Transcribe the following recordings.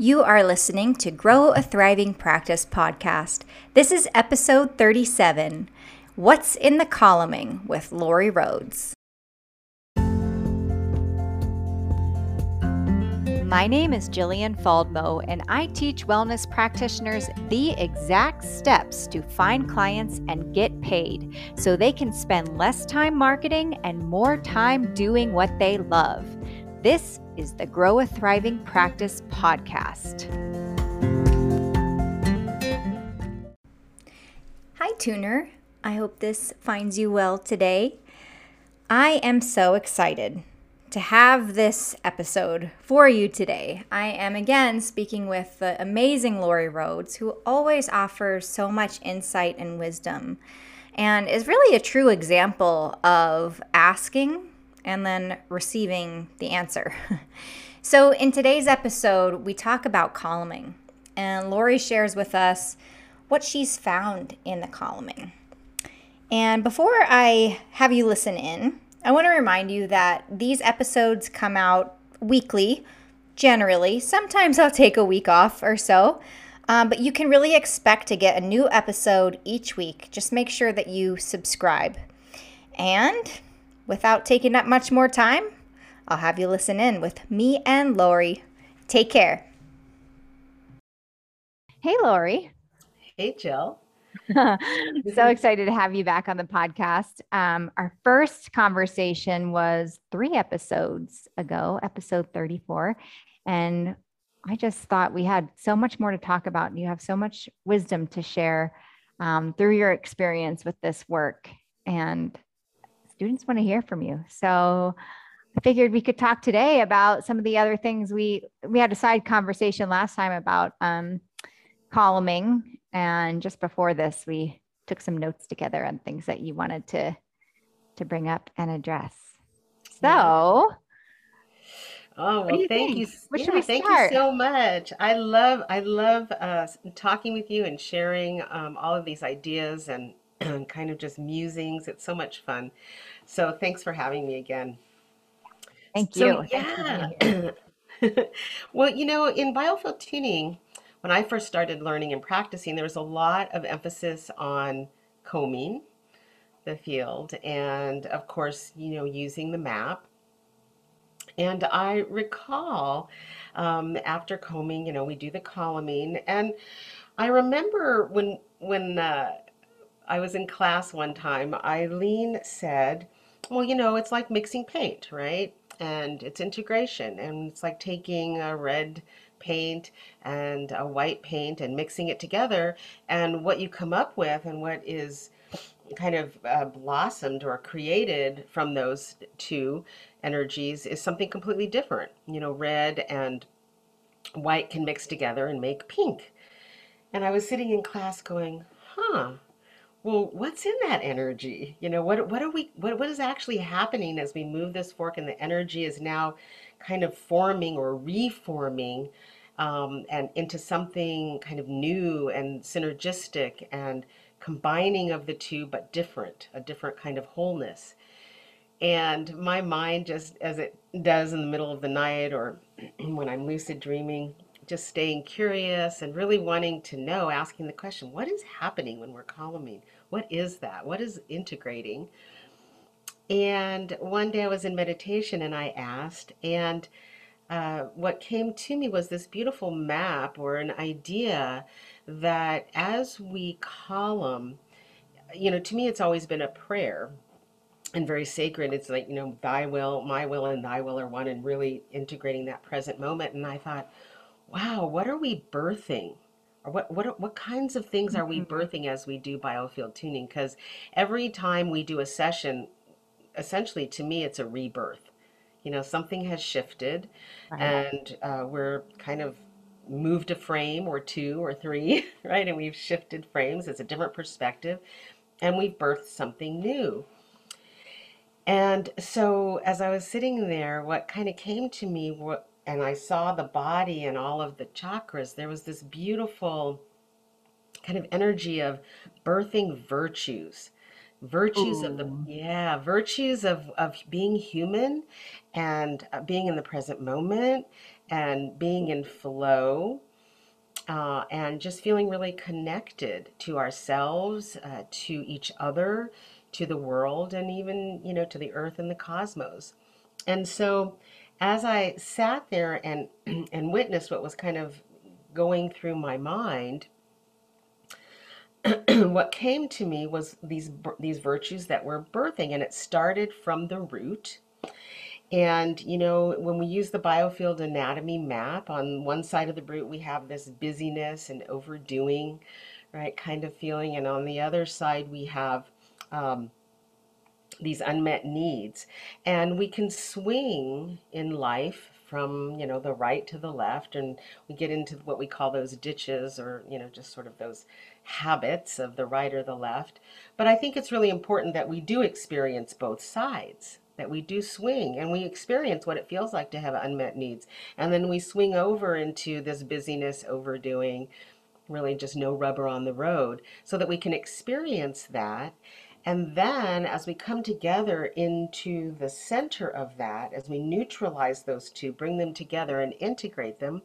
You are listening to Grow a Thriving Practice podcast. This is episode 37 What's in the Columning with Lori Rhoades. My name is Jillian Faldmo, and I teach wellness practitioners the exact steps to find clients and get paid so they can spend less time marketing and more time doing what they love. This is the Grow a Thriving Practice podcast. Hi, tuner. I hope this finds you well today. I am so excited to have this episode for you today. I am again speaking with the amazing Lori Rhoades, who always offers so much insight and wisdom and is really a true example of asking and then receiving the answer. so, in today's episode, we talk about columning, and Lori shares with us what she's found in the columning. And before I have you listen in, I want to remind you that these episodes come out weekly, generally. Sometimes I'll take a week off or so. Um, but you can really expect to get a new episode each week. Just make sure that you subscribe. And without taking up much more time, I'll have you listen in with me and Lori. Take care. Hey, Lori. Hey, Jill. so excited to have you back on the podcast. Um, our first conversation was three episodes ago, episode 34. And I just thought we had so much more to talk about. And You have so much wisdom to share um, through your experience with this work. And students want to hear from you. So I figured we could talk today about some of the other things we we had a side conversation last time about um, columning, and just before this, we took some notes together on things that you wanted to to bring up and address. So. Oh well, you thank think? you. Yeah, thank start? you so much. I love I love uh, talking with you and sharing um, all of these ideas and and kind of just musings. It's so much fun. So thanks for having me again. Thank you. Yeah. well, you know, in biofield tuning, when I first started learning and practicing, there was a lot of emphasis on combing the field and, of course, you know, using the map. And I recall um, after combing, you know, we do the columning, and I remember when when uh, I was in class one time, Eileen said, well, you know, it's like mixing paint, right? And it's integration. And it's like taking a red paint and a white paint and mixing it together. And what you come up with and what is kind of uh, blossomed or created from those two energies is something completely different. You know, red and white can mix together and make pink. And I was sitting in class going, huh, well, what's in that energy? You know, what what are we what what is actually happening as we move this fork and the energy is now kind of forming or reforming um, and into something kind of new and synergistic and combining of the two but different, a different kind of wholeness. And my mind just as it does in the middle of the night or when I'm lucid dreaming, just staying curious and really wanting to know, asking the question, what is happening when we're columning? What is that? What is integrating? And one day I was in meditation and I asked, and uh, what came to me was this beautiful map or an idea that as we column, you know, to me it's always been a prayer and very sacred. It's like, you know, thy will, my will, and thy will are one, and really integrating that present moment. And I thought, wow, what are we birthing? Or what what what kinds of things are we mm-hmm. birthing as we do biofield tuning? Because every time we do a session, essentially to me it's a rebirth. You know, something has shifted, right. and uh, we're kind of moved a frame or two or three, right? And we've shifted frames. It's a different perspective, and we've birthed something new. And so, as I was sitting there, what kind of came to me, what and I saw the body and all of the chakras, there was this beautiful kind of energy of birthing virtues virtues Ooh. of the yeah virtues of of being human and uh, being in the present moment and being in flow uh, and just feeling really connected to ourselves, uh, to each other, to the world, and even, you know, to the earth and the cosmos. And so as I sat there and and witnessed what was kind of going through my mind, what came to me was these these virtues that were birthing, and it started from the root. And you know, when we use the biofield anatomy map, on one side of the root we have this busyness and overdoing, right, kind of feeling, and on the other side we have um, these unmet needs. And we can swing in life from, you know, the right to the left, and we get into what we call those ditches or, you know, just sort of those habits of the right or the left. But I think it's really important that we do experience both sides that we do swing and we experience what it feels like to have unmet needs. And then we swing over into this busyness, overdoing, really just no rubber on the road, so that we can experience that and then as we come together into the center of that, as we neutralize those two, bring them together and integrate them,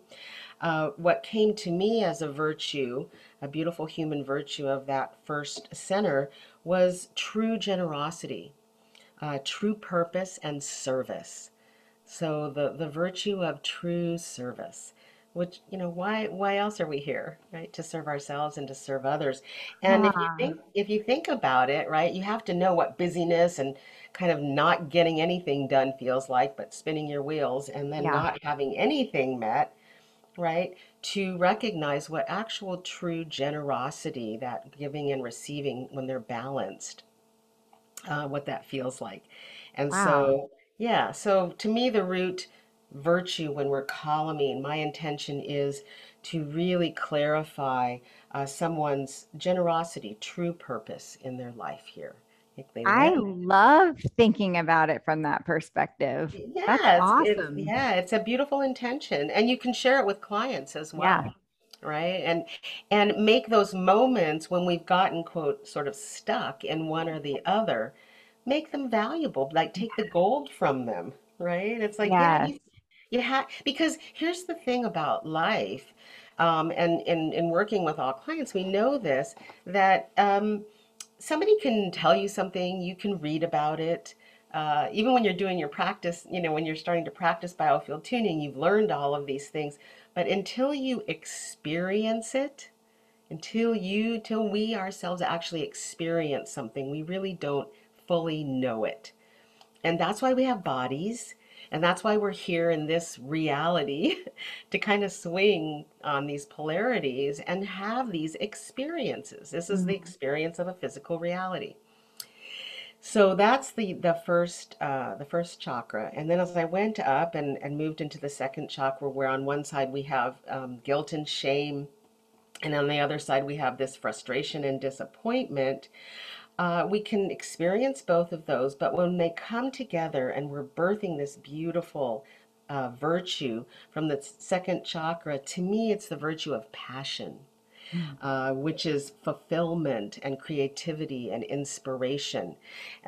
uh, what came to me as a virtue, a beautiful human virtue of that first center, was true generosity, uh, true purpose, and service. So the, the virtue of true service which you know why why else are we here right to serve ourselves and to serve others and if you think if you think about it right you have to know what busyness and kind of not getting anything done feels like but spinning your wheels and then yeah. not having anything met right to recognize what actual true generosity that giving and receiving when they're balanced uh, what that feels like. And Wow. so, yeah, so to me, the root virtue when we're columning, my intention is to really clarify uh, someone's generosity, true purpose in their life here. I love thinking about it from that perspective. That's yeah, it's, it's awesome. yeah, it's a beautiful intention, and you can share it with clients as well. Yeah. right? And and make those moments when we've gotten quote sort of stuck in one or the other make them valuable like take the gold from them right it's like yeah you you have because here's the thing about life um, and in in working with all clients we know this that um, somebody can tell you something you can read about it uh, even when you're doing your practice you know when you're starting to practice biofield tuning you've learned all of these things but until you experience it until you till we ourselves actually experience something we really don't fully know it. And that's why we have bodies and that's why we're here in this reality to kind of swing on these polarities and have these experiences this is the Mhm. experience of a physical reality so that's the the first uh, the first chakra and then as i went up and, and moved into the second chakra where on one side we have um, guilt and shame and on the other side, we have this frustration and disappointment. Uh, we can experience both of those, but when they come together and we're birthing this beautiful uh, virtue from the second chakra, to me, it's the virtue of passion Mm. uh, which is fulfillment and creativity and inspiration.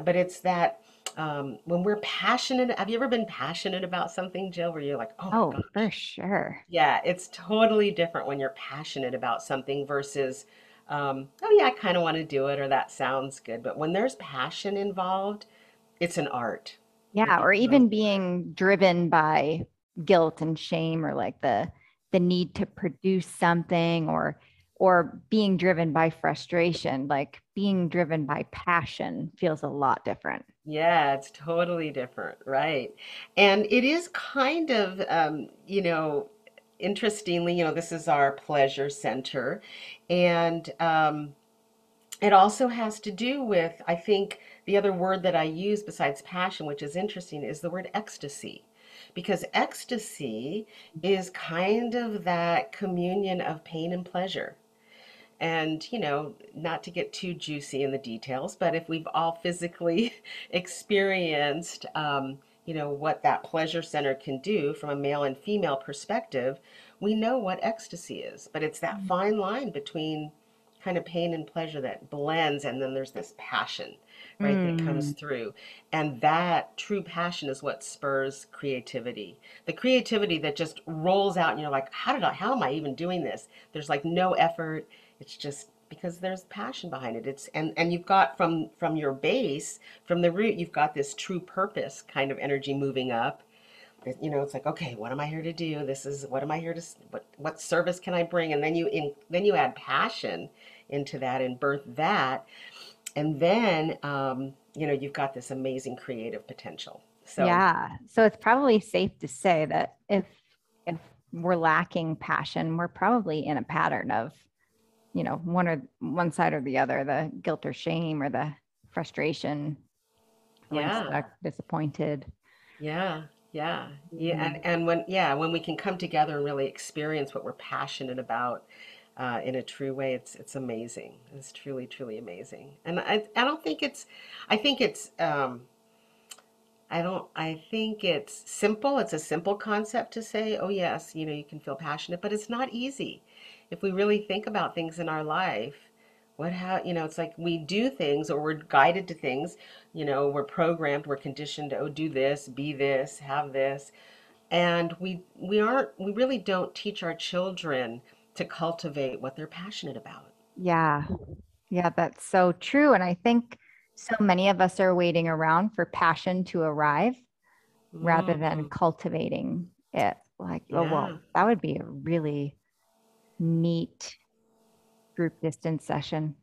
But it's that um, when we're passionate, have you ever been passionate about something, Jill, where you're like, oh Oh, for sure. yeah, it's totally different when you're passionate about something versus, um, oh yeah, I kind of want to do it or that sounds good. But when there's passion involved, it's an art. Yeah, or even being driven by guilt and shame or like the the need to produce something or or being driven by frustration, like being driven by passion feels a lot different. Yeah, it's totally different, right? And it is kind of, um, you know, interestingly, you know, this is our pleasure center, and um, it also has to do with, I think, the other word that I use besides passion, which is interesting, is the word ecstasy. Because ecstasy is kind of that communion of pain and pleasure. And, you know, not to get too juicy in the details, but if we've all physically experienced, um, you know, what that pleasure center can do from a male and female perspective, we know what ecstasy is. But it's that Mm. fine line between kind of pain and pleasure that blends, and then there's this passion, right, that comes Mm. through. And that true passion is what spurs creativity. The creativity that just rolls out, and you're like, how did I, how am I even doing this? There's like no effort. It's just because there's passion behind it. It's and and you've got from from your base, from the root, you've got this true purpose kind of energy moving up. You know it's like okay what am i here to do? This is what am i here to what what service can i bring? And then you in then you add passion into that and birth that. And then um, you know you've got this amazing creative potential. So Yeah. So it's probably safe to say that if if we're lacking passion, we're probably in a pattern of, you know, one or one side or the other, the guilt or shame or the frustration, yeah stuck, disappointed. yeah yeah yeah Mhm. and and when yeah when we can come together and really experience what we're passionate about uh, in a true way it's it's amazing it's truly truly amazing and i i don't think it's i think it's um I don't, I think it's simple. It's a simple concept to say, oh, yes, you know, you can feel passionate, but it's not easy. If we really think about things in our life, what how, you know, it's like we do things or we're guided to things, you know, we're programmed, we're conditioned to, oh, do this, be this, have this. And we we aren't, we really don't teach our children to cultivate what they're passionate about. Yeah. Yeah, that's so true. And I think so many of us are waiting around for passion to arrive rather than Mm, cultivating it. Like, oh, well, that would be a really neat group distance session.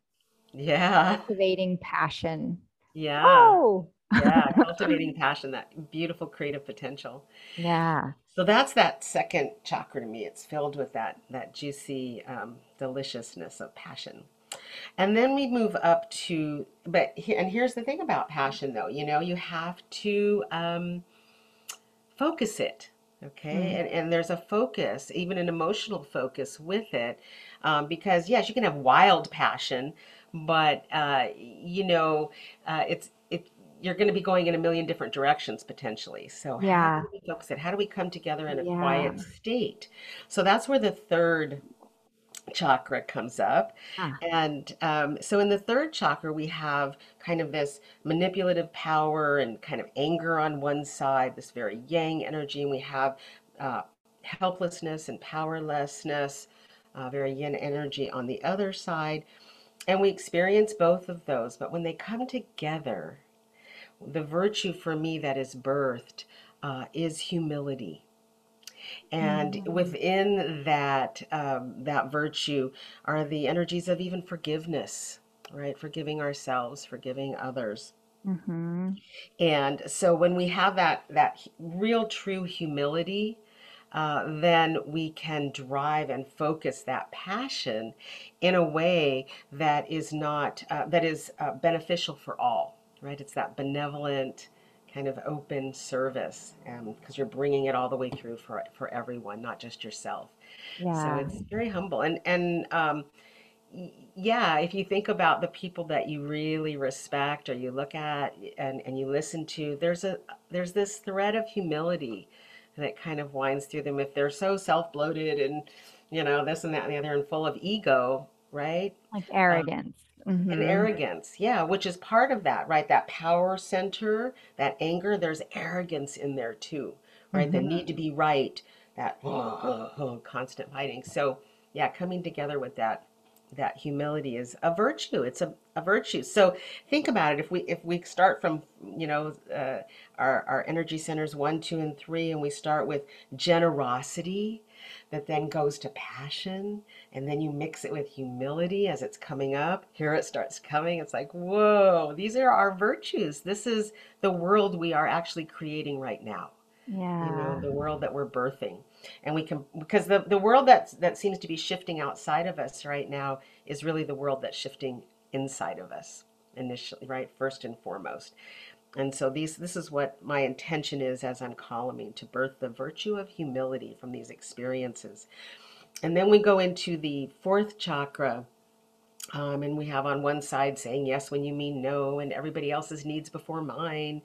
yeah, Cultivating passion. yeah. Oh, Yeah, cultivating passion, that beautiful creative potential. yeah. So that's that second chakra to me. It's filled with that that juicy um, deliciousness of passion. And then we move up to, but and here's the thing about passion, though. You know, you have to um, focus it. Okay, Mm, and and there's a focus, even an emotional focus with it, um, because yes, you can have wild passion, but uh, you know, uh, it's it you're going to be going in a million different directions potentially. So how Yeah. do we focus it? How do we come together in a Yeah. quiet state? So that's where the third chakra comes up. Ah, And um, so in the third chakra, we have kind of this manipulative power and kind of anger on one side, this very yang energy, and we have uh, helplessness and powerlessness, uh, very yin energy on the other side. And we experience both of those. But when they come together, the virtue for me that is birthed uh, is humility. And mm, within that um, that virtue are the energies of even forgiveness, right? Forgiving ourselves, forgiving others. mhm, And so when we have that that real true humility, uh, then we can drive and focus that passion in a way that is not uh, that is uh, beneficial for all, right? It's that benevolent kind of open service, because you're bringing it all the way through for for everyone, not just yourself. Yeah. So it's very humble, and and um, yeah, if you think about the people that you really respect or you look at and, and you listen to, there's a there's this thread of humility that kind of winds through them. If they're so self-bloated and you know this and that and the other and full of ego, right? Like Um, arrogance. And hmm arrogance, yeah, which is part of that, right? That power center, that anger, there's arrogance in there too, right? The hmm need to be right, that constant fighting. So, yeah, coming together with that that humility is a virtue. It's a, a virtue. So think about it. If we if we start from you know uh, our our energy centers one, two, and three, and we start with generosity, that then goes to passion, and then you mix it with humility as it's coming up. Here it starts coming. It's like whoa, these are our virtues. This is the world we are actually creating right now Yeah. you know the world that we're birthing and we can because the the world that that seems to be shifting outside of us right now is really the world that's shifting inside of us initially right first and foremost and so these this is what my intention is as I'm columning to birth the virtue of humility from these experiences. And then we go into the fourth chakra Um, and we have on one side saying yes when you mean no, and everybody else's needs before mine,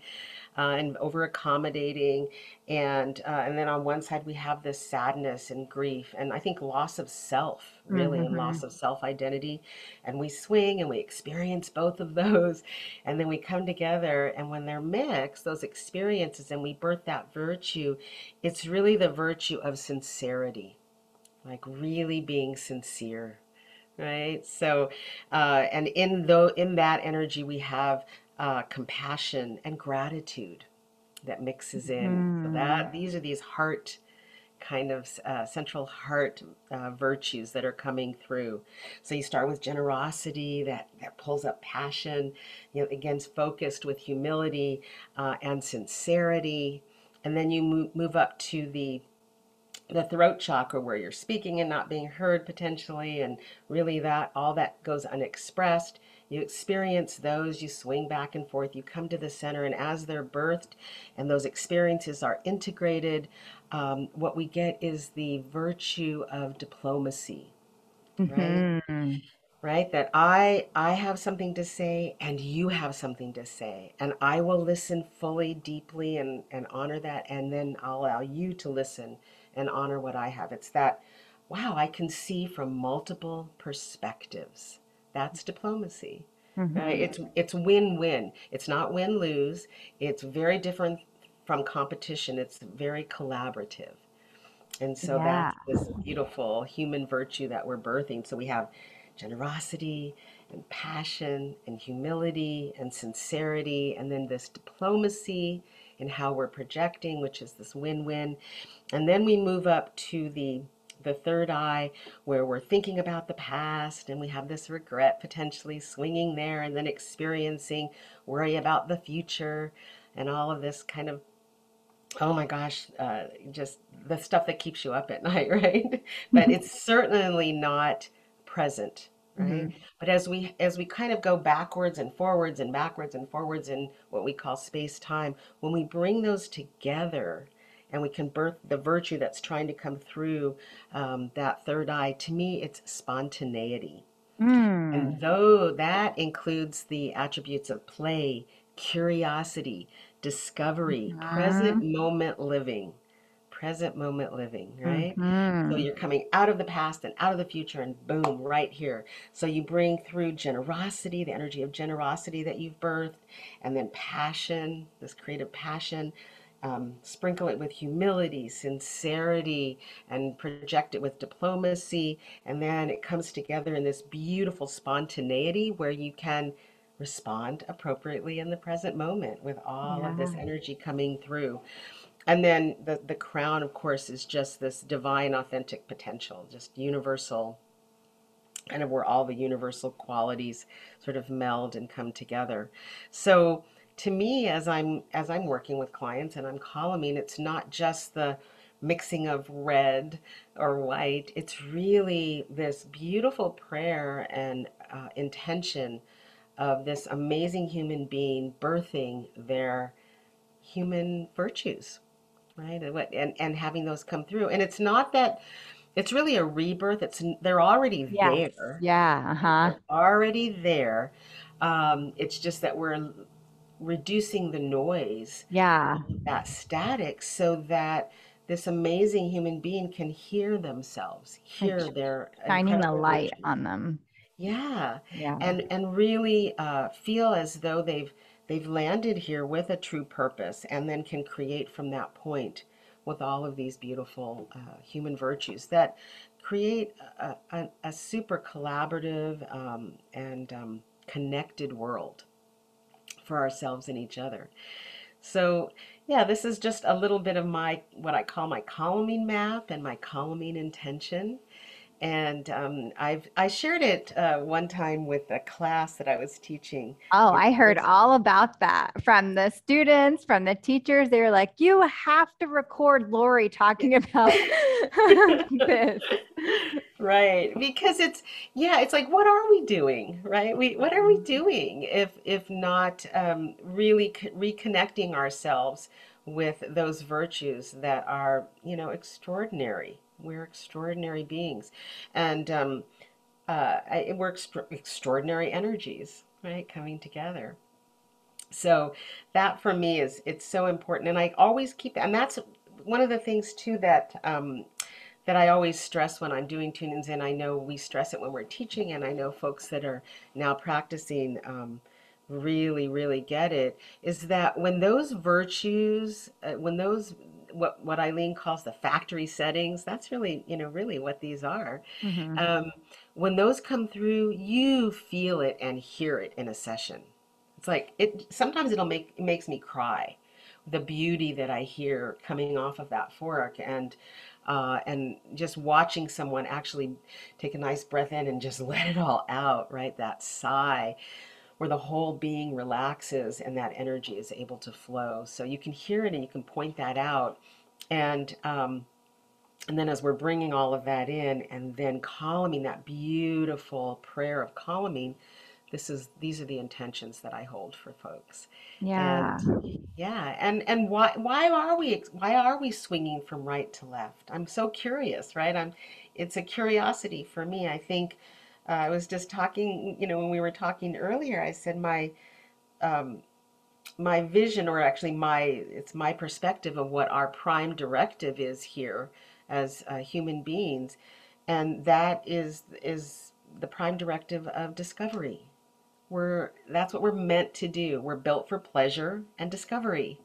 uh, and over accommodating. And uh, and then on one side we have this sadness and grief, and I think loss of self, really, and Mm-hmm. loss of self identity. And we swing and we experience both of those, and then we come together. And when they're mixed, those experiences, and we birth that virtue, it's really the virtue of sincerity, like really being sincere right? So, uh, and in though in that energy, we have uh, compassion and gratitude that mixes in. So Mm. that these are these heart kind of uh, central heart uh, virtues that are coming through. So you start with generosity that that pulls up passion, you know, again focused with humility uh, and sincerity, and then you move, move up to the the throat chakra where you're speaking and not being heard potentially and really that all that goes unexpressed you experience those you swing back and forth you come to the center and as they're birthed and those experiences are integrated um, what we get is the virtue of diplomacy right? Mm-hmm. right? That i i have something to say and you have something to say and i will listen fully deeply and and honor that and then i'll allow you to listen and honor what i have. It's that wow i can see from multiple perspectives that's diplomacy Mm-hmm. it's it's win-win it's not win-lose it's very different from competition it's very collaborative and so Yeah. that's this beautiful human virtue that we're birthing. So we have generosity and passion and humility and sincerity, and then this diplomacy in how we're projecting, which is this win-win. And then we move up to the the third eye where we're thinking about the past and we have this regret potentially swinging there and then experiencing worry about the future and all of this kind of Oh my gosh, uh, just the stuff that keeps you up at night, right? But it's certainly not present, right? Mm-hmm. But as we as we kind of go backwards and forwards and backwards and forwards in what we call space time, when we bring those together and we can birth the virtue that's trying to come through um, that third eye, to me, it's spontaneity. Mm. And though that includes the attributes of play, curiosity, discovery, present Mm-hmm. moment living, present moment living, right? So Mm-hmm. you're coming out of the past and out of the future, and boom, right here. So you bring through generosity, the energy of generosity that you've birthed, and then passion, this creative passion. Um, sprinkle it with humility, sincerity, and project it with diplomacy. And then it comes together in this beautiful spontaneity where you can respond appropriately in the present moment with all of this energy coming through. And then the, the crown, of course, is just this divine, authentic potential, just universal, kind of where all the universal qualities sort of meld and come together. So to me, as I'm as I'm working with clients and I'm columning, it's not just the mixing of red or white. It's really this beautiful prayer and uh, intention of this amazing human being birthing their human virtues right and what and, and having those come through and it's not that it's really a rebirth it's they're already Yes. there Yeah. Uh-huh. they're already there um, it's just that we're reducing the noise Yeah. that static so that this amazing human being can hear themselves Like hear their shining the light on them. yeah Yeah. and and really uh, feel as though they've they've landed here with a true purpose and then can create from that point with all of these beautiful uh, human virtues that create a, a, a super collaborative um, and um, connected world for ourselves and each other. So yeah this is just a little bit of my what i call my columning map and my columning intention and um, I've I shared it uh, one time with a class that I was teaching. Oh, I heard all about that from the students, from the teachers. They were like, you have to record Lori talking about this. right because it's yeah it's like what are we doing right we what are we doing if if not um, really c- reconnecting ourselves with those virtues that are you know extraordinary we're extraordinary beings and um, uh, extraordinary energies, right, coming together. So that for me is it's so important, and I always keep and that's one of the things too that um, that I always stress when I'm doing tunings, and I know we stress it when we're teaching, and I know folks that are now practicing um, really, really get it, is that when those virtues, uh, when those what what Eileen calls the factory settings, that's really, you know, really what these are. Mm-hmm. Um, when those come through, you feel it and hear it in a session. It's like it sometimes it'll make it makes me cry. The beauty that I hear coming off of that fork and uh, and just watching someone actually take a nice breath in and just let it all out, right? That sigh where the whole being relaxes and that energy is able to flow. So you can hear it and you can point that out. And um, and then as we're bringing all of that in and then columning that beautiful prayer of columning, this is these are the intentions that I hold for folks. Yeah. And yeah, and and why why are we why are we swinging from right to left? I'm so curious, right? I'm it's a curiosity for me. I think uh, I was just talking, you know, when we were talking earlier, I said my um, my vision, or actually my it's my perspective of what our prime directive is here as uh, human beings, and that is is the prime directive of discovery. We're that's what we're meant to do. We're built for pleasure and discovery,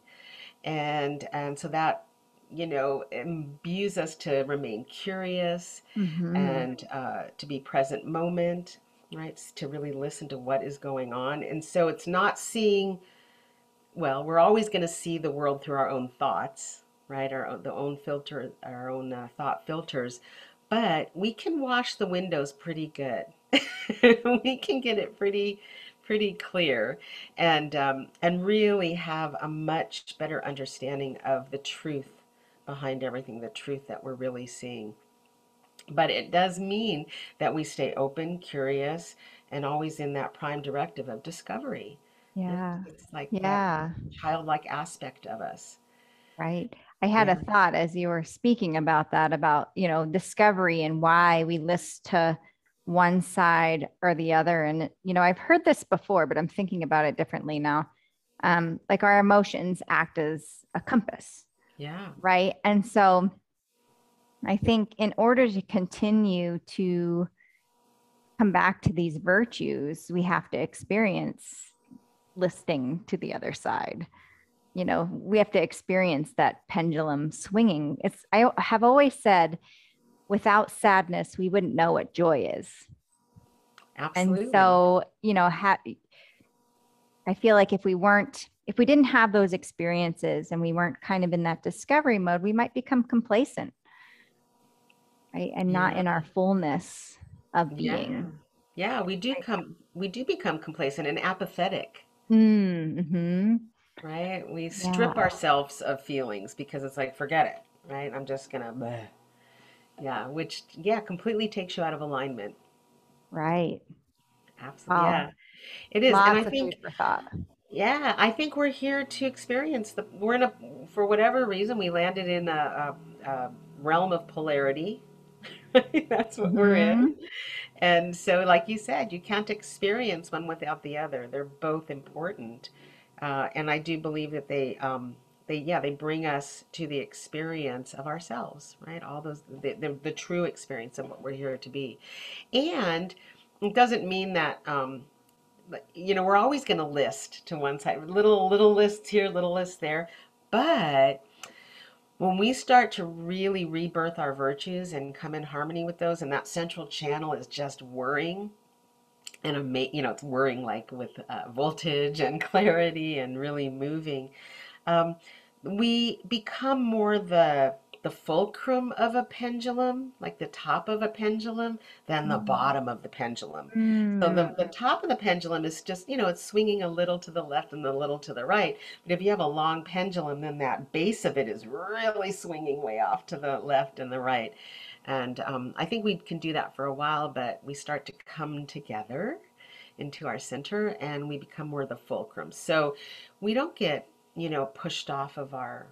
and and so that you know imbues us to remain curious Mm-hmm. and uh, to be present moment, right? To really listen to what is going on, and so it's not seeing well, we're always going to see the world through our own thoughts, right? Our own, the own filter, our own uh, thought filters. But we can wash the windows pretty good. we can get it pretty, pretty clear, and um, and really have a much better understanding of the truth behind everything, the truth that we're really seeing. But it does mean that we stay open, curious, and always in that prime directive of discovery. Yeah. it's like Yeah. childlike aspect of us. Right. I had a thought as you were speaking about that, about, you know, discovery and why we list to one side or the other. And, you know, I've heard this before, but I'm thinking about it differently now. Um, like our emotions act as a compass, Yeah. right? And so I think in order to continue to come back to these virtues, we have to experience listing to the other side you know we have to experience that pendulum swinging it's i have always said without sadness we wouldn't know what joy is Absolutely. and so you know ha- i feel like if we weren't if we didn't have those experiences and we weren't kind of in that discovery mode we might become complacent right and not in our fullness of being Yeah, we do right come we do become complacent and apathetic, mm-hmm. right? We strip yeah ourselves of feelings because it's like, forget it, right? I'm just gonna bleh. Yeah, which yeah, completely takes you out of alignment. right Absolutely. wow Yeah, it is. And I lots think Yeah, I think we're here to experience the, we're in a, for whatever reason, we landed in a, a, a realm of polarity. That's what we're hmm in. And so, like you said, you can't experience one without the other. They're both important. Uh, and I do believe that they, um, they, yeah, they bring us to the experience of ourselves, right? All those, the, the, the true experience of what we're here to be. And it doesn't mean that, um, you know, we're always going to list to one side, little little lists here, little lists there. But when we start to really rebirth our virtues and come in harmony with those, and that central channel is just whirring and ama- you know, it's whirring like with uh, voltage and clarity and really moving um, we become more the the fulcrum of a pendulum, like the top of a pendulum, than the bottom of the pendulum. So Mm, the, the top of the pendulum is just, you know, it's swinging a little to the left and a little to the right. But if you have a long pendulum, then that base of it is really swinging way off to the left and the right. And um, I think we can do that for a while, but we start to come together into our center and we become more the fulcrum. So we don't get, you know, pushed off of our,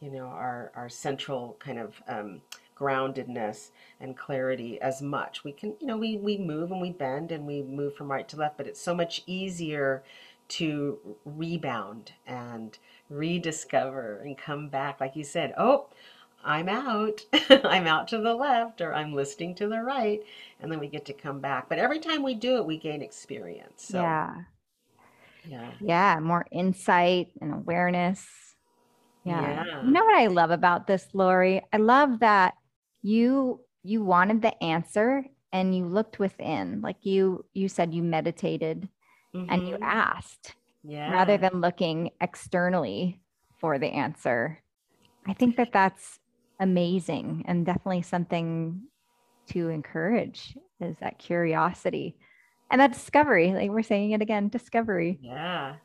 you know, our, our central kind of um, groundedness and clarity as much. We can, you know, we we move and we bend and we move from right to left, but it's so much easier to rebound and rediscover and come back like you said, "Oh, I'm out. I'm out to the left or I'm listening to the right." And then we get to come back. But every time we do it, we gain experience. So yeah. Yeah. Yeah, more insight and awareness. Yeah. Yeah. You know what I love about this, Lori? I love that you you wanted the answer and you looked within. Like you you said you meditated and you Mhm. asked Yeah. rather than looking externally for the answer. I think that that's amazing and definitely something to encourage is that curiosity and that discovery. Like we're saying it again, discovery. Yeah.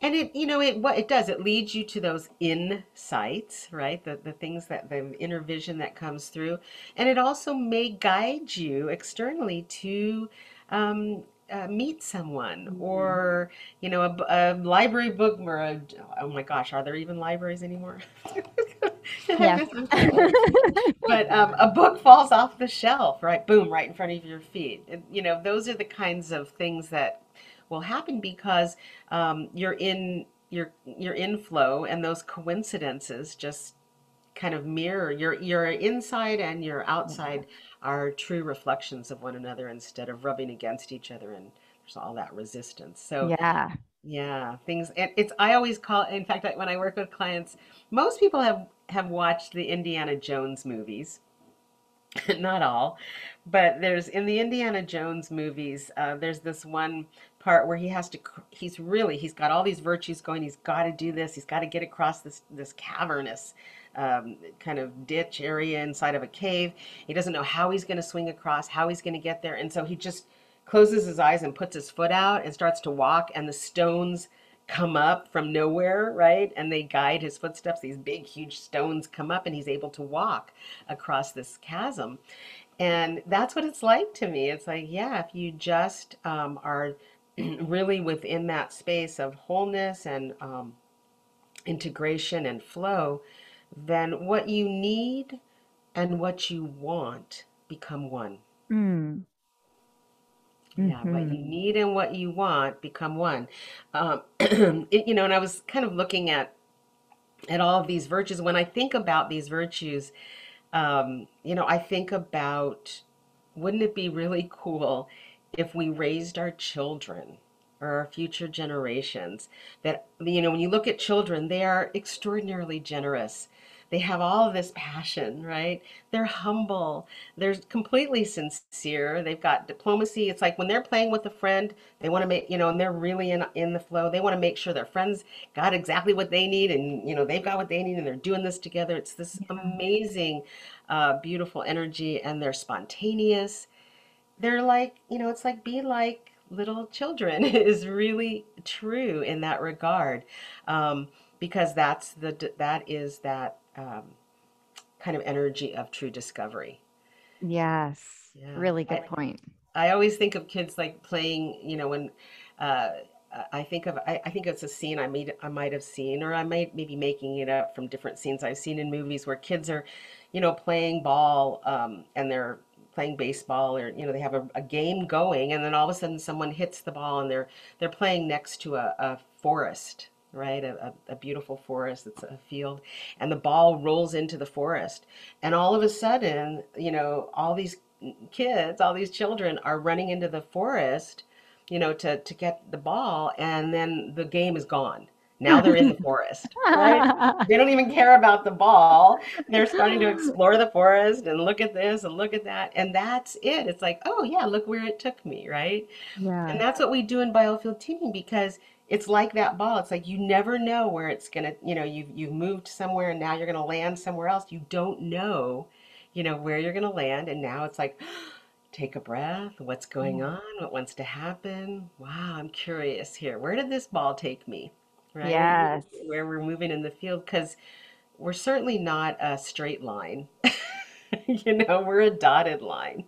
And it, you know, it what it does, it leads you to those insights, right? The the things that the inner vision that comes through, and it also may guide you externally to um, uh, meet someone Mhm. or you know a library book or a oh my gosh, are there even libraries anymore? I Yes. guess I'm so old. But um, a book falls off the shelf, right? Boom, right in front of your feet. And, you know, those are the kinds of things that will happen because um, you're in you're you're in flow, and those coincidences just kind of mirror your your inside and your outside are true reflections of one another instead of rubbing against each other and there's all that resistance. So yeah. yeah, things and it's I always call in fact when I work with clients, most people have have watched the Indiana Jones movies. Not all, but there's in the Indiana Jones movies, uh, there's this one part where he has to he's really, he's got all these virtues going. He's got to do this. He's got to get across this this cavernous um, kind of ditch area inside of a cave. He doesn't know how he's going to swing across, how he's going to get there, and so he just closes his eyes and puts his foot out and starts to walk, and the stones come up from nowhere, right? And they guide his footsteps. These big, huge stones come up, and he's able to walk across this chasm. And that's what it's like to me. It's like, yeah, if you just um, are really within that space of wholeness and um, integration and flow, then what you need and what you want become one. Mm. Yeah, what you hmm need and what you want become one. Um, it, you know, and I was kind of looking at at all of these virtues. When I think about these virtues, um, you know, I think about wouldn't it be really cool if we raised our children or our future generations that, you know, when you look at children, they are extraordinarily generous. They have all of this passion, right? They're humble. They're completely sincere. They've got diplomacy. It's like when they're playing with a friend, they want to make, you know, and they're really in in the flow. They want to make sure their friends got exactly what they need and, you know, they've got what they need and they're doing this together. It's this Yeah. amazing, uh, beautiful energy and they're spontaneous they're like, you know, it's like be like little children is really true in that regard, um, because that's the that is that um, kind of energy of true discovery. Yes. Yeah, Really I good point. I always think of kids like playing, you know, when uh, I think of I, I think it's a scene I made I might have seen, or I might maybe making it up from different scenes I've seen in movies where kids are, you know, playing ball um, and they're playing baseball or you know they have a, a game going and then all of a sudden someone hits the ball and they're they're playing next to a, a forest right? A, a, beautiful forest. It's a field. And the ball rolls into the forest. And all of a sudden you know all these kids all these children are running into the forest you know to to get the ball. And then the game is gone now they're in the forest right they don't even care about the ball. They're starting to explore the forest and look at this and look at that. And that's it. It's like, oh, yeah, look where it took me, right? Yeah. And that's what we do in biofield tuning because it's like that ball. It's like you never know where it's gonna, you know, you've you've moved somewhere and now you're gonna land somewhere else. You don't know, you know, where you're gonna land. And now it's like, take a breath. What's going mm. on? What wants to happen? Wow, I'm curious here. Where did this ball take me? Right? Yes. Where we're moving in the field because we're certainly not a straight line. You know, we're a dotted line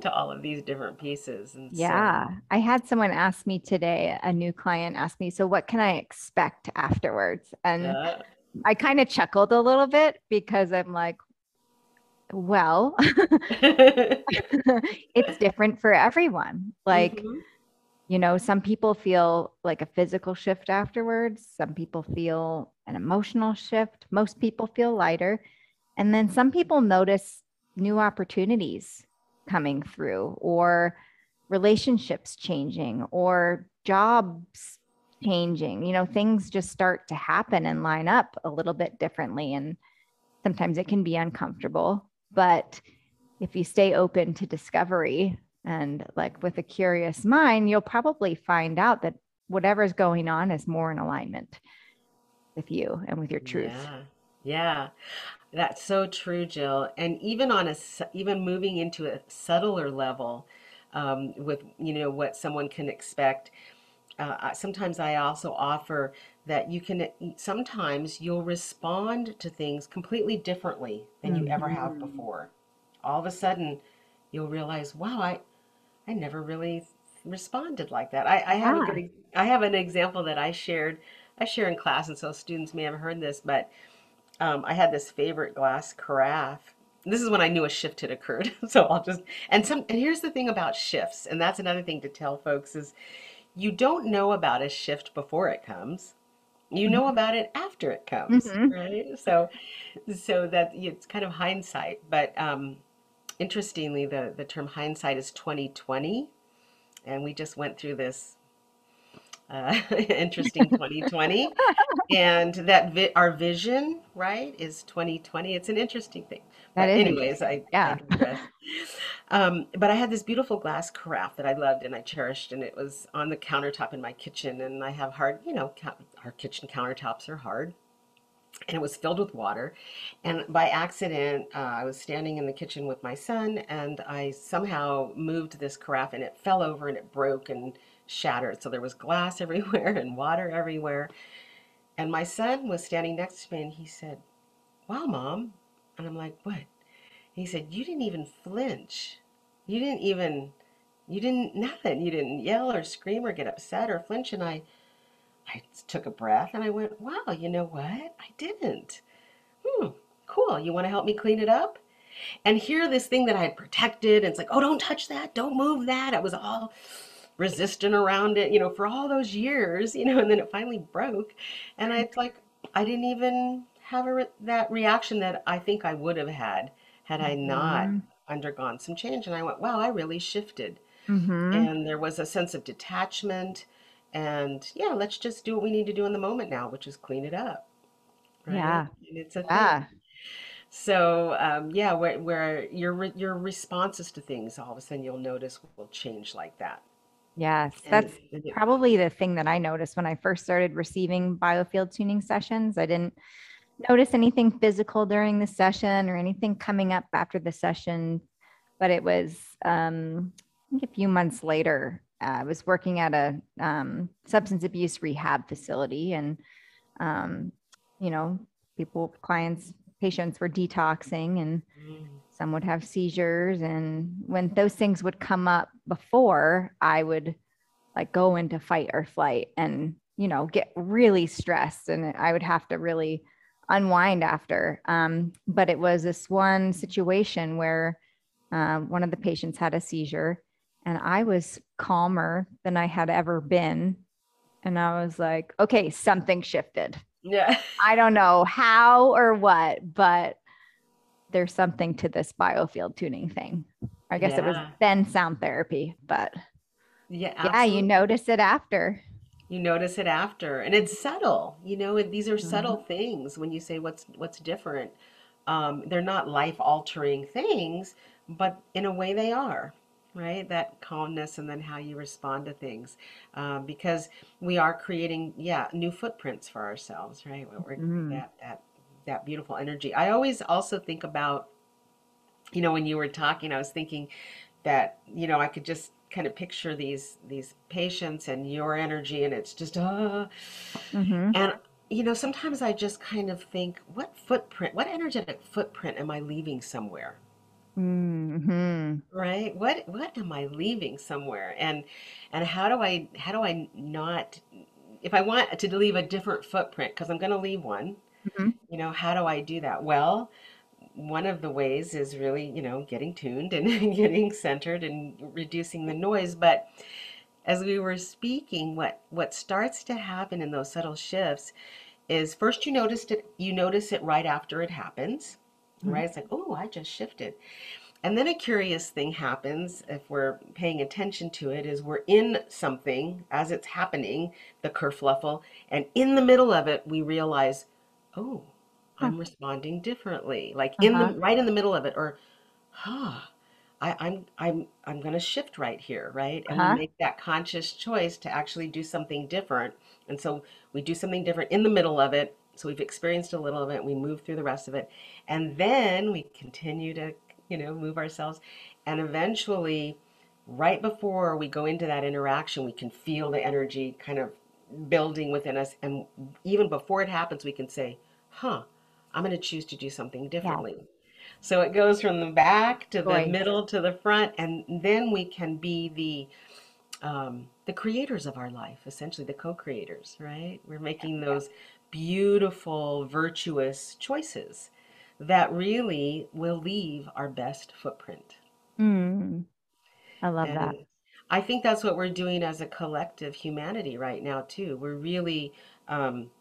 to all of these different pieces. And so, Yeah. I had someone ask me today, a new client asked me, so what can I expect afterwards? And uh, I kind of chuckled a little bit because I'm like, Well, it's different for everyone. Like, hmm you know, some people feel like a physical shift afterwards, some people feel an emotional shift, most people feel lighter. And then some people notice new opportunities coming through, or relationships changing, or jobs changing. You know, things just start to happen and line up a little bit differently. And sometimes it can be uncomfortable. But if you stay open to discovery and like with a curious mind, you'll probably find out that whatever's going on is more in alignment with you and with your truth. Yeah. Yeah. That's so true, Jill. And even on a even moving into a subtler level, um, with, you know, what someone can expect. Uh, sometimes I also offer that you can, sometimes you'll respond to things completely differently than you ever have Mhm. before. All of a sudden, you'll realize, wow, I, I never really responded like that. I, I have a good, Ah, ex- I have an example that I shared, I share in class, and so students may have heard this, but um, I had this favorite glass carafe. This is when I knew a shift had occurred. So I'll just, and some, and here's the thing about shifts, and that's another thing to tell folks is you don't know about a shift before it comes. You know mhm, about it after it comes, mhm. right? So, so that it's kind of hindsight. But um, interestingly, the the term hindsight is 2020, and we just went through this uh, interesting 2020 and that vi- our vision right is 2020 it's an interesting thing. That but is anyways i Yeah. digress. Um, but i had this beautiful glass carafe that i loved and i cherished and it was on the countertop in my kitchen and i have hard you know ca- our kitchen countertops are hard and it was filled with water. And by accident, uh, I was standing in the kitchen with my son, and I somehow moved this carafe, and it fell over and it broke and shattered. So there was glass everywhere and water everywhere. And my son was standing next to me, and he said, "Wow, mom." And I'm like, "What?" He said, "You didn't even flinch. You didn't even, you didn't nothing. You didn't yell or scream or get upset or flinch." And I, I took a breath and I went, "Wow, you know what? I didn't." Hmm, cool. You want to help me clean it up? And here, this thing that I had protected, and it's like, oh, don't touch that, don't move that. I was all resistant around it, you know, for all those years, you know, and then it finally broke. And I, it's like, I didn't even have a re that reaction that I think I would have had had I not Mhm, undergone some change. And I went, wow, I really shifted. mhm. And there was a sense of detachment. And yeah, let's just do what we need to do in the moment now, which is clean it up, right? Yeah. And it's a thing. Yeah. So, um, yeah, where, where your your responses to things, all of a sudden you'll notice will change like that. Yes. And, That's it, probably the thing that I noticed when I first started receiving biofield tuning sessions. I didn't notice anything physical during the session or anything coming up after the session, but it was um, I think a few months later. Uh, I was working at a um, substance abuse rehab facility, and um, you know, people, clients, patients were detoxing, and mm, some would have seizures. And when those things would come up before, I would like go into fight or flight and, you know, get really stressed. And I would have to really unwind after. Um, but it was this one situation where um, one of the patients had a seizure and I was calmer than I had ever been. And I was like, okay, something shifted. yeah, I don't know how or what, but there's something to this biofield tuning thing. I guess it was then sound therapy, but yeah, yeah, you notice it after. You notice it after, and it's subtle. You know, these are Mhm. subtle things when you say what's what's different. Um, they're not life-altering things, but in a way they are, right? That calmness and then how you respond to things, um, because we are creating, yeah, new footprints for ourselves, right? We're, we're- Mm, that that that beautiful energy. I always also think about, you know, when you were talking, I was thinking that, you know, I could just kind of picture these these patients and your energy, and it's just, uh, mhm, and you know, sometimes I just kind of think, what footprint, what energetic footprint am I leaving somewhere? Mhm, Right? What what am I leaving somewhere? And and how do I how do I not if I want to leave a different footprint, because I'm going to leave one, mhm, you know, how do I do that? Well, one of the ways is really, you know, getting tuned and getting centered and reducing the noise. But as we were speaking, what what starts to happen in those subtle shifts is first you noticed it, you notice it right after it happens. Right? It's like, oh, I just shifted. And then a curious thing happens if we're paying attention to it is we're in something as it's happening, the kerfluffle, and in the middle of it we realize, oh, I'm responding differently. Like in the Uh-huh. right in the middle of it, or huh, I, I'm I'm I'm gonna shift right here, right? And we Uh-huh. make that conscious choice to actually do something different. And so we do something different in the middle of it. So we've experienced a little of it, we move through the rest of it, and then we continue to, you know, move ourselves. And eventually, right before we go into that interaction, we can feel the energy kind of building within us. And even before it happens, we can say, huh, I'm going to choose to do something Yeah. differently. So it goes from the back to the middle to the front, and then we can be the um, the creators of our life, essentially the co-creators, right? We're making those beautiful, virtuous choices that really will leave our best footprint. Mm, I love that. I think that's what we're doing as a collective humanity right now, too. We're really um,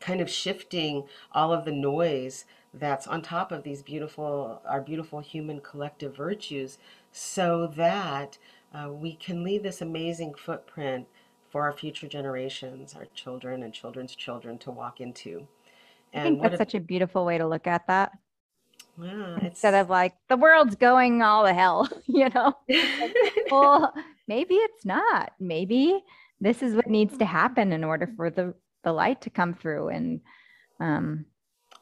kind of shifting all of the noise that's on top of these beautiful, our beautiful human collective virtues so that uh, we can leave this amazing footprint for our future generations, our children and children's children to walk into. I think that's a, such a beautiful way to look at that. yeah, Instead of like the world's going all to hell, you know? Like, well, maybe it's not. Maybe this is what needs to happen in order for the the light to come through and um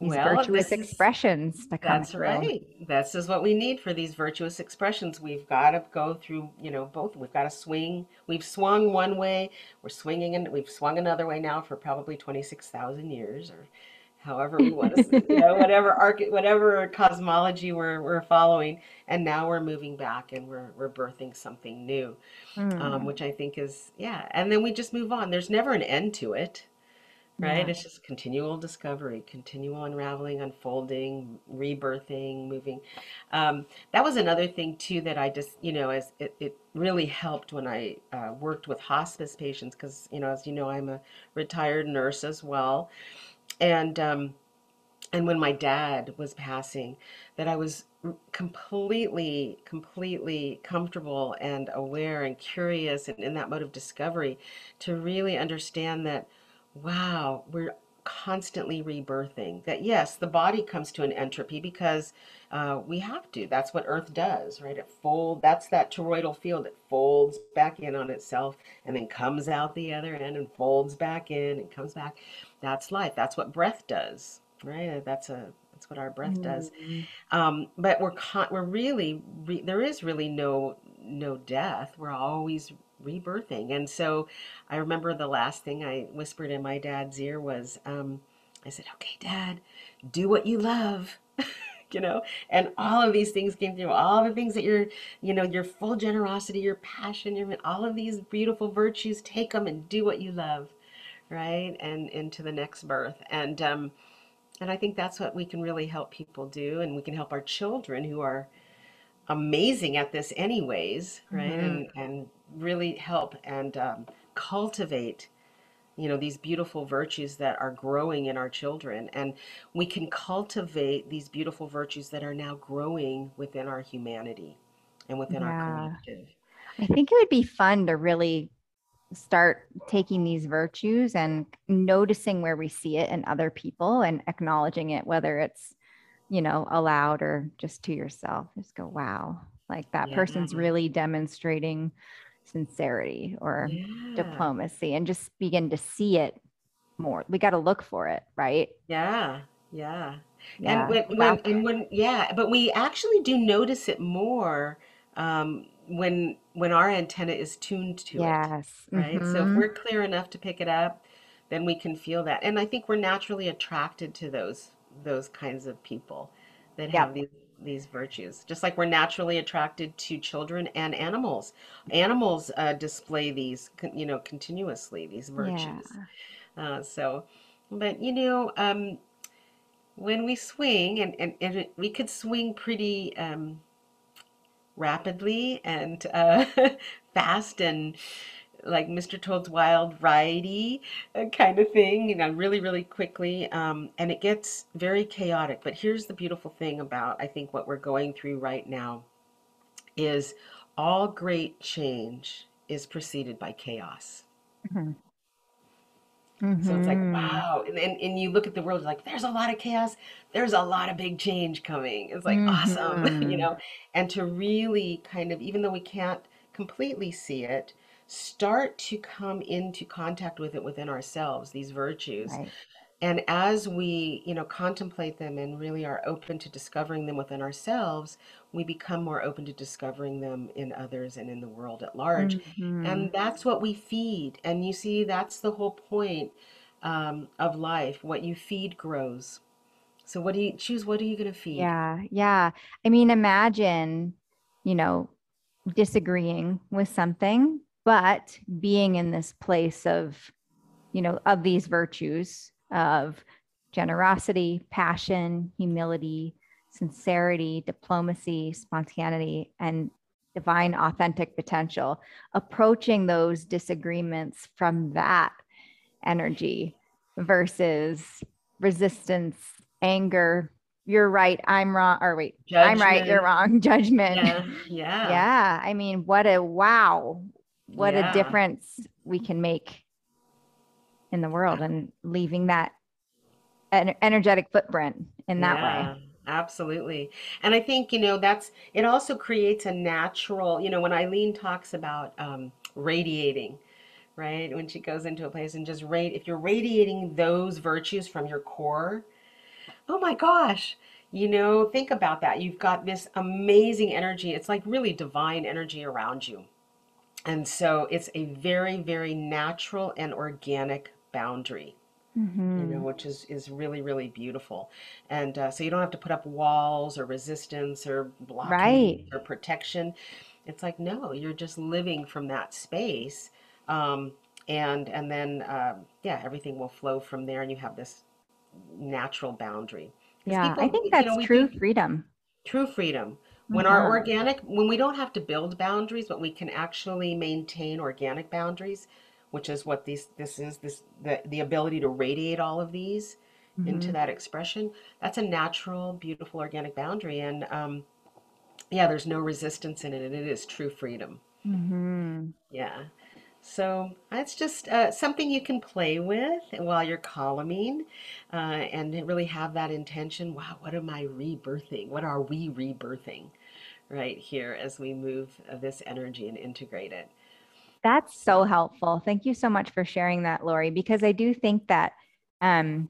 these well, virtuous expressions to come That's through. right. This is what we need for these virtuous expressions. We've got to go through, you know, both. We've got to swing. We've swung one way, we're swinging, and we've swung another way now for probably 26,000 years or however we want to, you know, whatever arc, whatever cosmology we're we're following, and now we're moving back and we're we're birthing something new, um, Hmm. which I think is yeah. And then we just move on. There's never an end to it. Right? Yeah. It's just continual discovery, continual unraveling, unfolding, rebirthing, moving. Um, that was another thing too that I just, you know, as it, it really helped when I uh, worked with hospice patients because, you know, as you know, I'm a retired nurse as well. And um, and when my dad was passing, that I was completely, completely comfortable and aware and curious and in that mode of discovery to really understand that, wow, we're constantly rebirthing. That yes, the body comes to an entropy because uh, we have to. That's what Earth does, right? It fold. That's that toroidal field. It folds back in on itself and then comes out the other end and folds back in and comes back. That's life. That's what breath does, right? That's a that's what our breath does. Mm. Um, but we're con- we're really re- there is really no no death. We're always rebirthing. And so I remember the last thing I whispered in my dad's ear was um, I said, "Okay, Dad, do what you love." You know, and all of these things came through, all the things that you're, you know, your full generosity, your passion, your all of these beautiful virtues, take them and do what you love, right? And into the next birth. And um, and I think that's what we can really help people do, and we can help our children who are amazing at this anyways, right? Mhm. And and really help and um, cultivate, you know, these beautiful virtues that are growing in our children, and we can cultivate these beautiful virtues that are now growing within our humanity and within our Yeah. collective. I think it would be fun to really start taking these virtues and noticing where we see it in other people and acknowledging it, whether it's, you know, aloud or just to yourself. Just go, wow, like that Yeah, person's really demonstrating sincerity or yeah, diplomacy and just begin to see it more. We got to look for it, right? yeah, yeah. And when, when, and when, yeah, but we actually do notice it more um, when when our antenna is tuned to it, Yes. right? So if hmm we're clear enough to pick it up, then we can feel that. And I think we're naturally attracted to those those kinds of people that have these these virtues. Just like we're naturally attracted to children and animals. Animals uh, display these, you know, continuously, these Yeah. virtues. Uh, so, but you know, um, when we swing, and, and, and it- we could swing pretty um, rapidly and uh, fast and like Mr. Toad's Wild Ridey uh, kind of thing, you know, really, really quickly. Um, and it gets very chaotic. But here's the beautiful thing about, I think, what we're going through right now is all great change is preceded by chaos. Mhm. So it's like, Mhm. wow. And, and, and you look at the world, like, there's a lot of chaos. There's a lot of big change coming. It's like, awesome, you know? And to really kind of, even though we can't completely see it, start to come into contact with it within ourselves, these virtues. Right. And as we, you know, contemplate them and really are open to discovering them within ourselves, we become more open to discovering them in others and in the world at large. Mhm. And that's what we feed. And you see, that's the whole point um, of life. What you feed grows. So what do you choose? What are you going to feed? Yeah, yeah. I mean, imagine, you know, disagreeing with something, but being in this place of, you know, of these virtues of generosity, passion, humility, sincerity, diplomacy, spontaneity, and divine authentic potential, approaching those disagreements from that energy versus resistance, anger, you're right, I'm wrong, or wait, I'm right, you're wrong, judgment. Yeah, yeah, Yeah, I mean, what a wow, what a difference we can make in the world and leaving that an energetic footprint in that way. absolutely. And I think, you know, that's it also creates a natural, you know, when Eileen talks about um, radiating, right? When she goes into a place and just rate, if you're radiating those virtues from your core, Oh my gosh. You know, think about that. You've got this amazing energy. It's like really divine energy around you. And so it's a very, very natural and organic boundary, you know, hmm which is is really, really beautiful. And uh, so you don't have to put up walls or resistance or Right. or protection. It's like, no, you're just living from that space. Um, and and then um, yeah, everything will flow from there, and you have this natural boundary. Because Yeah, I people, think you know, that's we true think freedom. true freedom. When our Uh-huh. organic, when we don't have to build boundaries, but we can actually maintain organic boundaries, which is what these this is, this the the ability to radiate all of these into hmm that expression. That's a natural, beautiful, organic boundary, and um, yeah, there's no resistance in it, and it is true freedom. hmm Yeah. So that's just uh, something you can play with while you're columning uh, and really have that intention. Wow, what am I rebirthing? What are we rebirthing right here as we move uh, this energy and integrate it? That's so helpful. Thank you so much for sharing that, Lori, because I do think that um,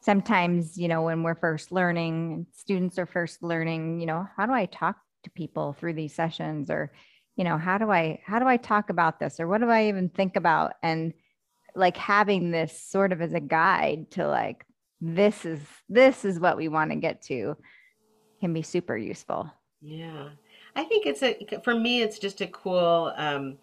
sometimes, you know, when we're first learning, students are first learning, you know, how do I talk to people through these sessions or, you know, how do I how do I talk about this or what do I even think about? And like having this sort of as a guide to like this is this is what we want to get to can be super useful. Yeah. I think it's a, for me, it's just a cool um,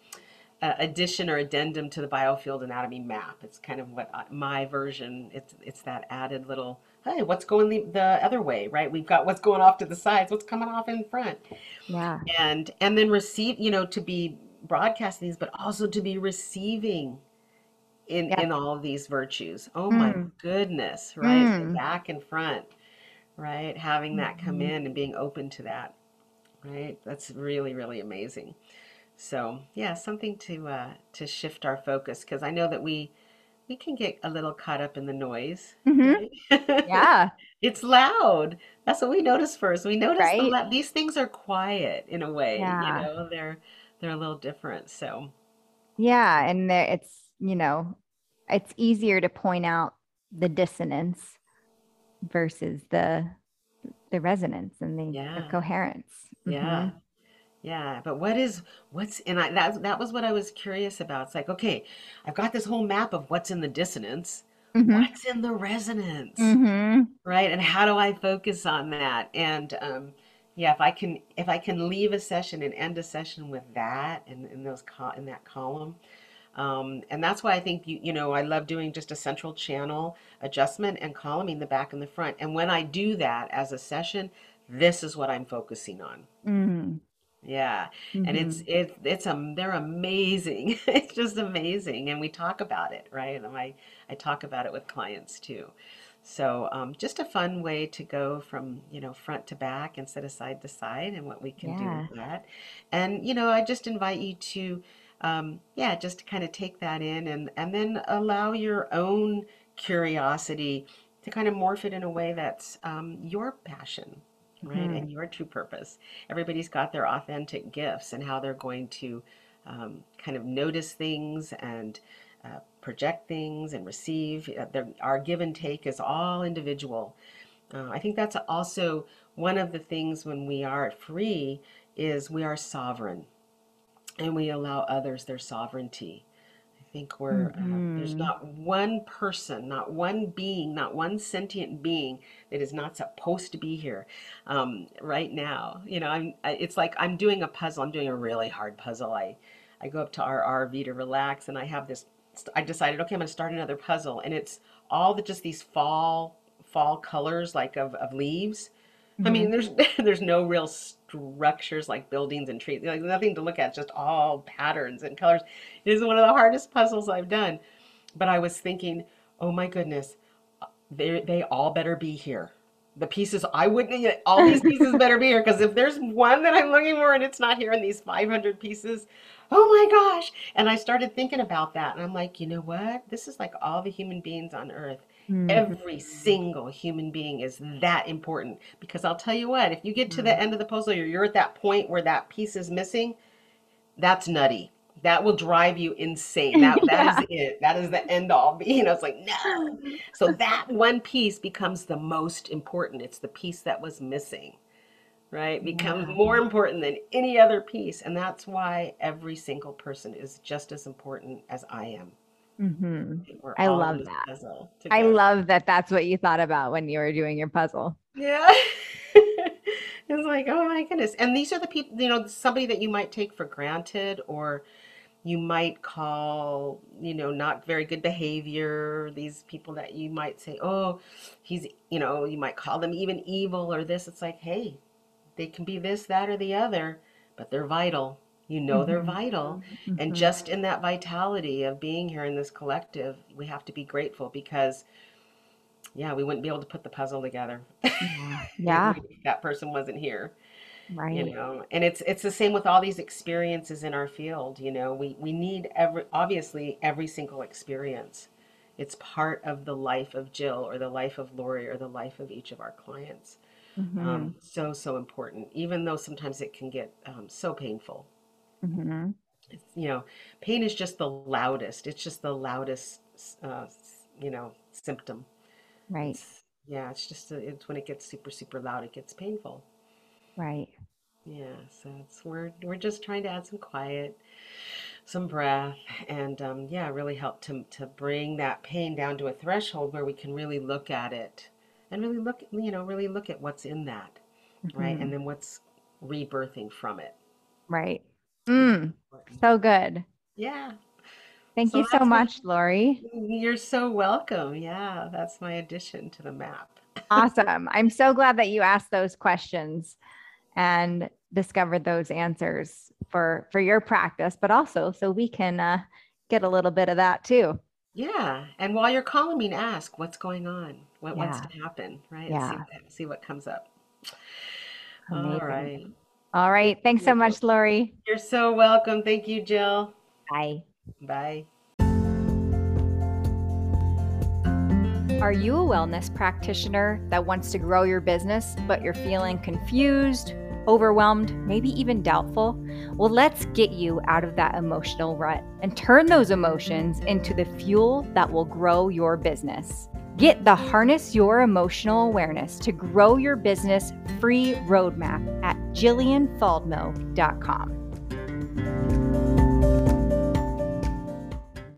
uh, addition or addendum to the biofield anatomy map. It's kind of what I, my version. It's it's that added little. Hey, what's going the, the other way, right? We've got what's going off to the sides, what's coming off in front, Yeah. and and then receive, you know, to be broadcasting these, but also to be receiving in Yep. in all of these virtues. Oh my Mm, goodness, right? Mm, back and front, right? Having that come mhm. in and being open to that, right? That's really, really amazing. So yeah, something to uh, to shift our focus because I know that we we can get a little caught up in the noise, Mhm. right? Yeah. It's loud. That's what we notice first. We notice the Right. loud. These things are quiet in a way, yeah. you know. They're they're a little different. So Yeah. And it's, you know, it's easier to point out the dissonance versus the the resonance and the, the yeah, coherence. hmm yeah. Yeah, but what is what's and I that that was what I was curious about. It's like, okay, I've got this whole map of what's in the dissonance. hmm What's in the resonance? hmm Right? And how do I focus on that? And um yeah, if I can if I can leave a session and end a session with that and in those col in that column, Um, and that's why I think you you know I love doing just a central channel adjustment and columning the back and the front. And when I do that as a session, this is what I'm focusing on. Mm. Yeah, and it's it it's um they're amazing. It's just amazing, and we talk about it, right? And I I talk about it with clients too. So um, just a fun way to go from you know front to back instead of side to side, and what we can do with that. And you know I just invite you to um, yeah just to kind of take that in and and then allow your own curiosity to kind of morph it in a way that's um, your passion right? hmm And your true purpose. Everybody's got their authentic gifts and how they're going to um, kind of notice things and uh, project things and receive. Uh, their- our give and take is all individual. Uh, I think that's also one of the things when we are free is we are sovereign and we allow others their sovereignty. I think we're, uh, there's not one person, not one being, not one sentient being that is not supposed to be here um, right now. You know, I'm, I, it's like I'm doing a puzzle. I'm doing a really hard puzzle. I, I go up to our RV to relax and I have this, I decided, okay, I'm going to start another puzzle. And it's all the, just these fall, fall colors like of, of leaves. I hmm mean, there's there's no real structures like buildings and trees. Like nothing to look at, just all patterns and colors. It is one of the hardest puzzles I've done. But I was thinking, oh my goodness, they they all better be here. The pieces I wouldn't, all these pieces better be here because if there's one that I'm looking for and it's not here in these 500 pieces, oh my gosh. And I started thinking about that and I'm like, you know what? This is like all the human beings on earth. Hmm Every single human being is that important because I'll tell you what, if you get to the end of the puzzle, you're, you're at that point where that piece is missing, that's nutty. That will drive you insane. That that is it. That is the end all. You know, it's like no. So that one piece becomes the most important. It's the piece that was missing, right? Becomes Yeah. more important than any other piece, and that's why every single person is just as important as I am. Hmm I love that. I love that that's what you thought about when you were doing your puzzle. Yeah. It's like, oh my goodness. And these are the people, you know, somebody that you might take for granted or you might call, you know, not very good behavior. These people that you might say, oh, he's, you know, you might call them even evil or this. It's like, hey, they can be this, that, or the other, but they're vital. You know, they're hmm vital. And hmm just in that vitality of being here in this collective, we have to be grateful because, yeah, we wouldn't be able to put the puzzle together Yeah. if Yeah. we, if that person wasn't here Right. you know? And it's it's the same with all these experiences in our field you know? We we need every obviously every single experience. It's part of the life of Jill or the life of Lori or the life of each of our clients. Hmm um, so so important. Even though sometimes it can get um, so painful hmm it's, you know pain is just the loudest it's just the loudest uh, you know symptom Right. it's yeah it's just it's when it gets super super loud it gets painful Right. Yeah, so it's we're we're just trying to add some quiet, some breath, and um, yeah, really help to to bring that pain down to a threshold where we can really look at it and really look, you know, really look at what's in that, right? hmm And then what's rebirthing from it. Right. Mm, so good. Yeah. Thank So you so that's my, much, Lori. you're so welcome. Yeah, that's my addition to the map. Awesome. I'm so glad that you asked those questions and discovered those answers for for your practice, but also so we can uh, get a little bit of that too. Yeah, and while you're columning, ask what's going on, what wants to happen, right? And see Yeah. what see what comes up. All Amazing. right. All right. Thanks so much, Lori. You're so welcome. Thank you, Jill. Bye. Bye. Are you a wellness practitioner that wants to grow your business, but you're feeling confused, overwhelmed, maybe even doubtful? Well, let's get you out of that emotional rut and turn those emotions into the fuel that will grow your business. Get the Harness Your Emotional Awareness to Grow Your Business free roadmap at jillianfaldmo.com.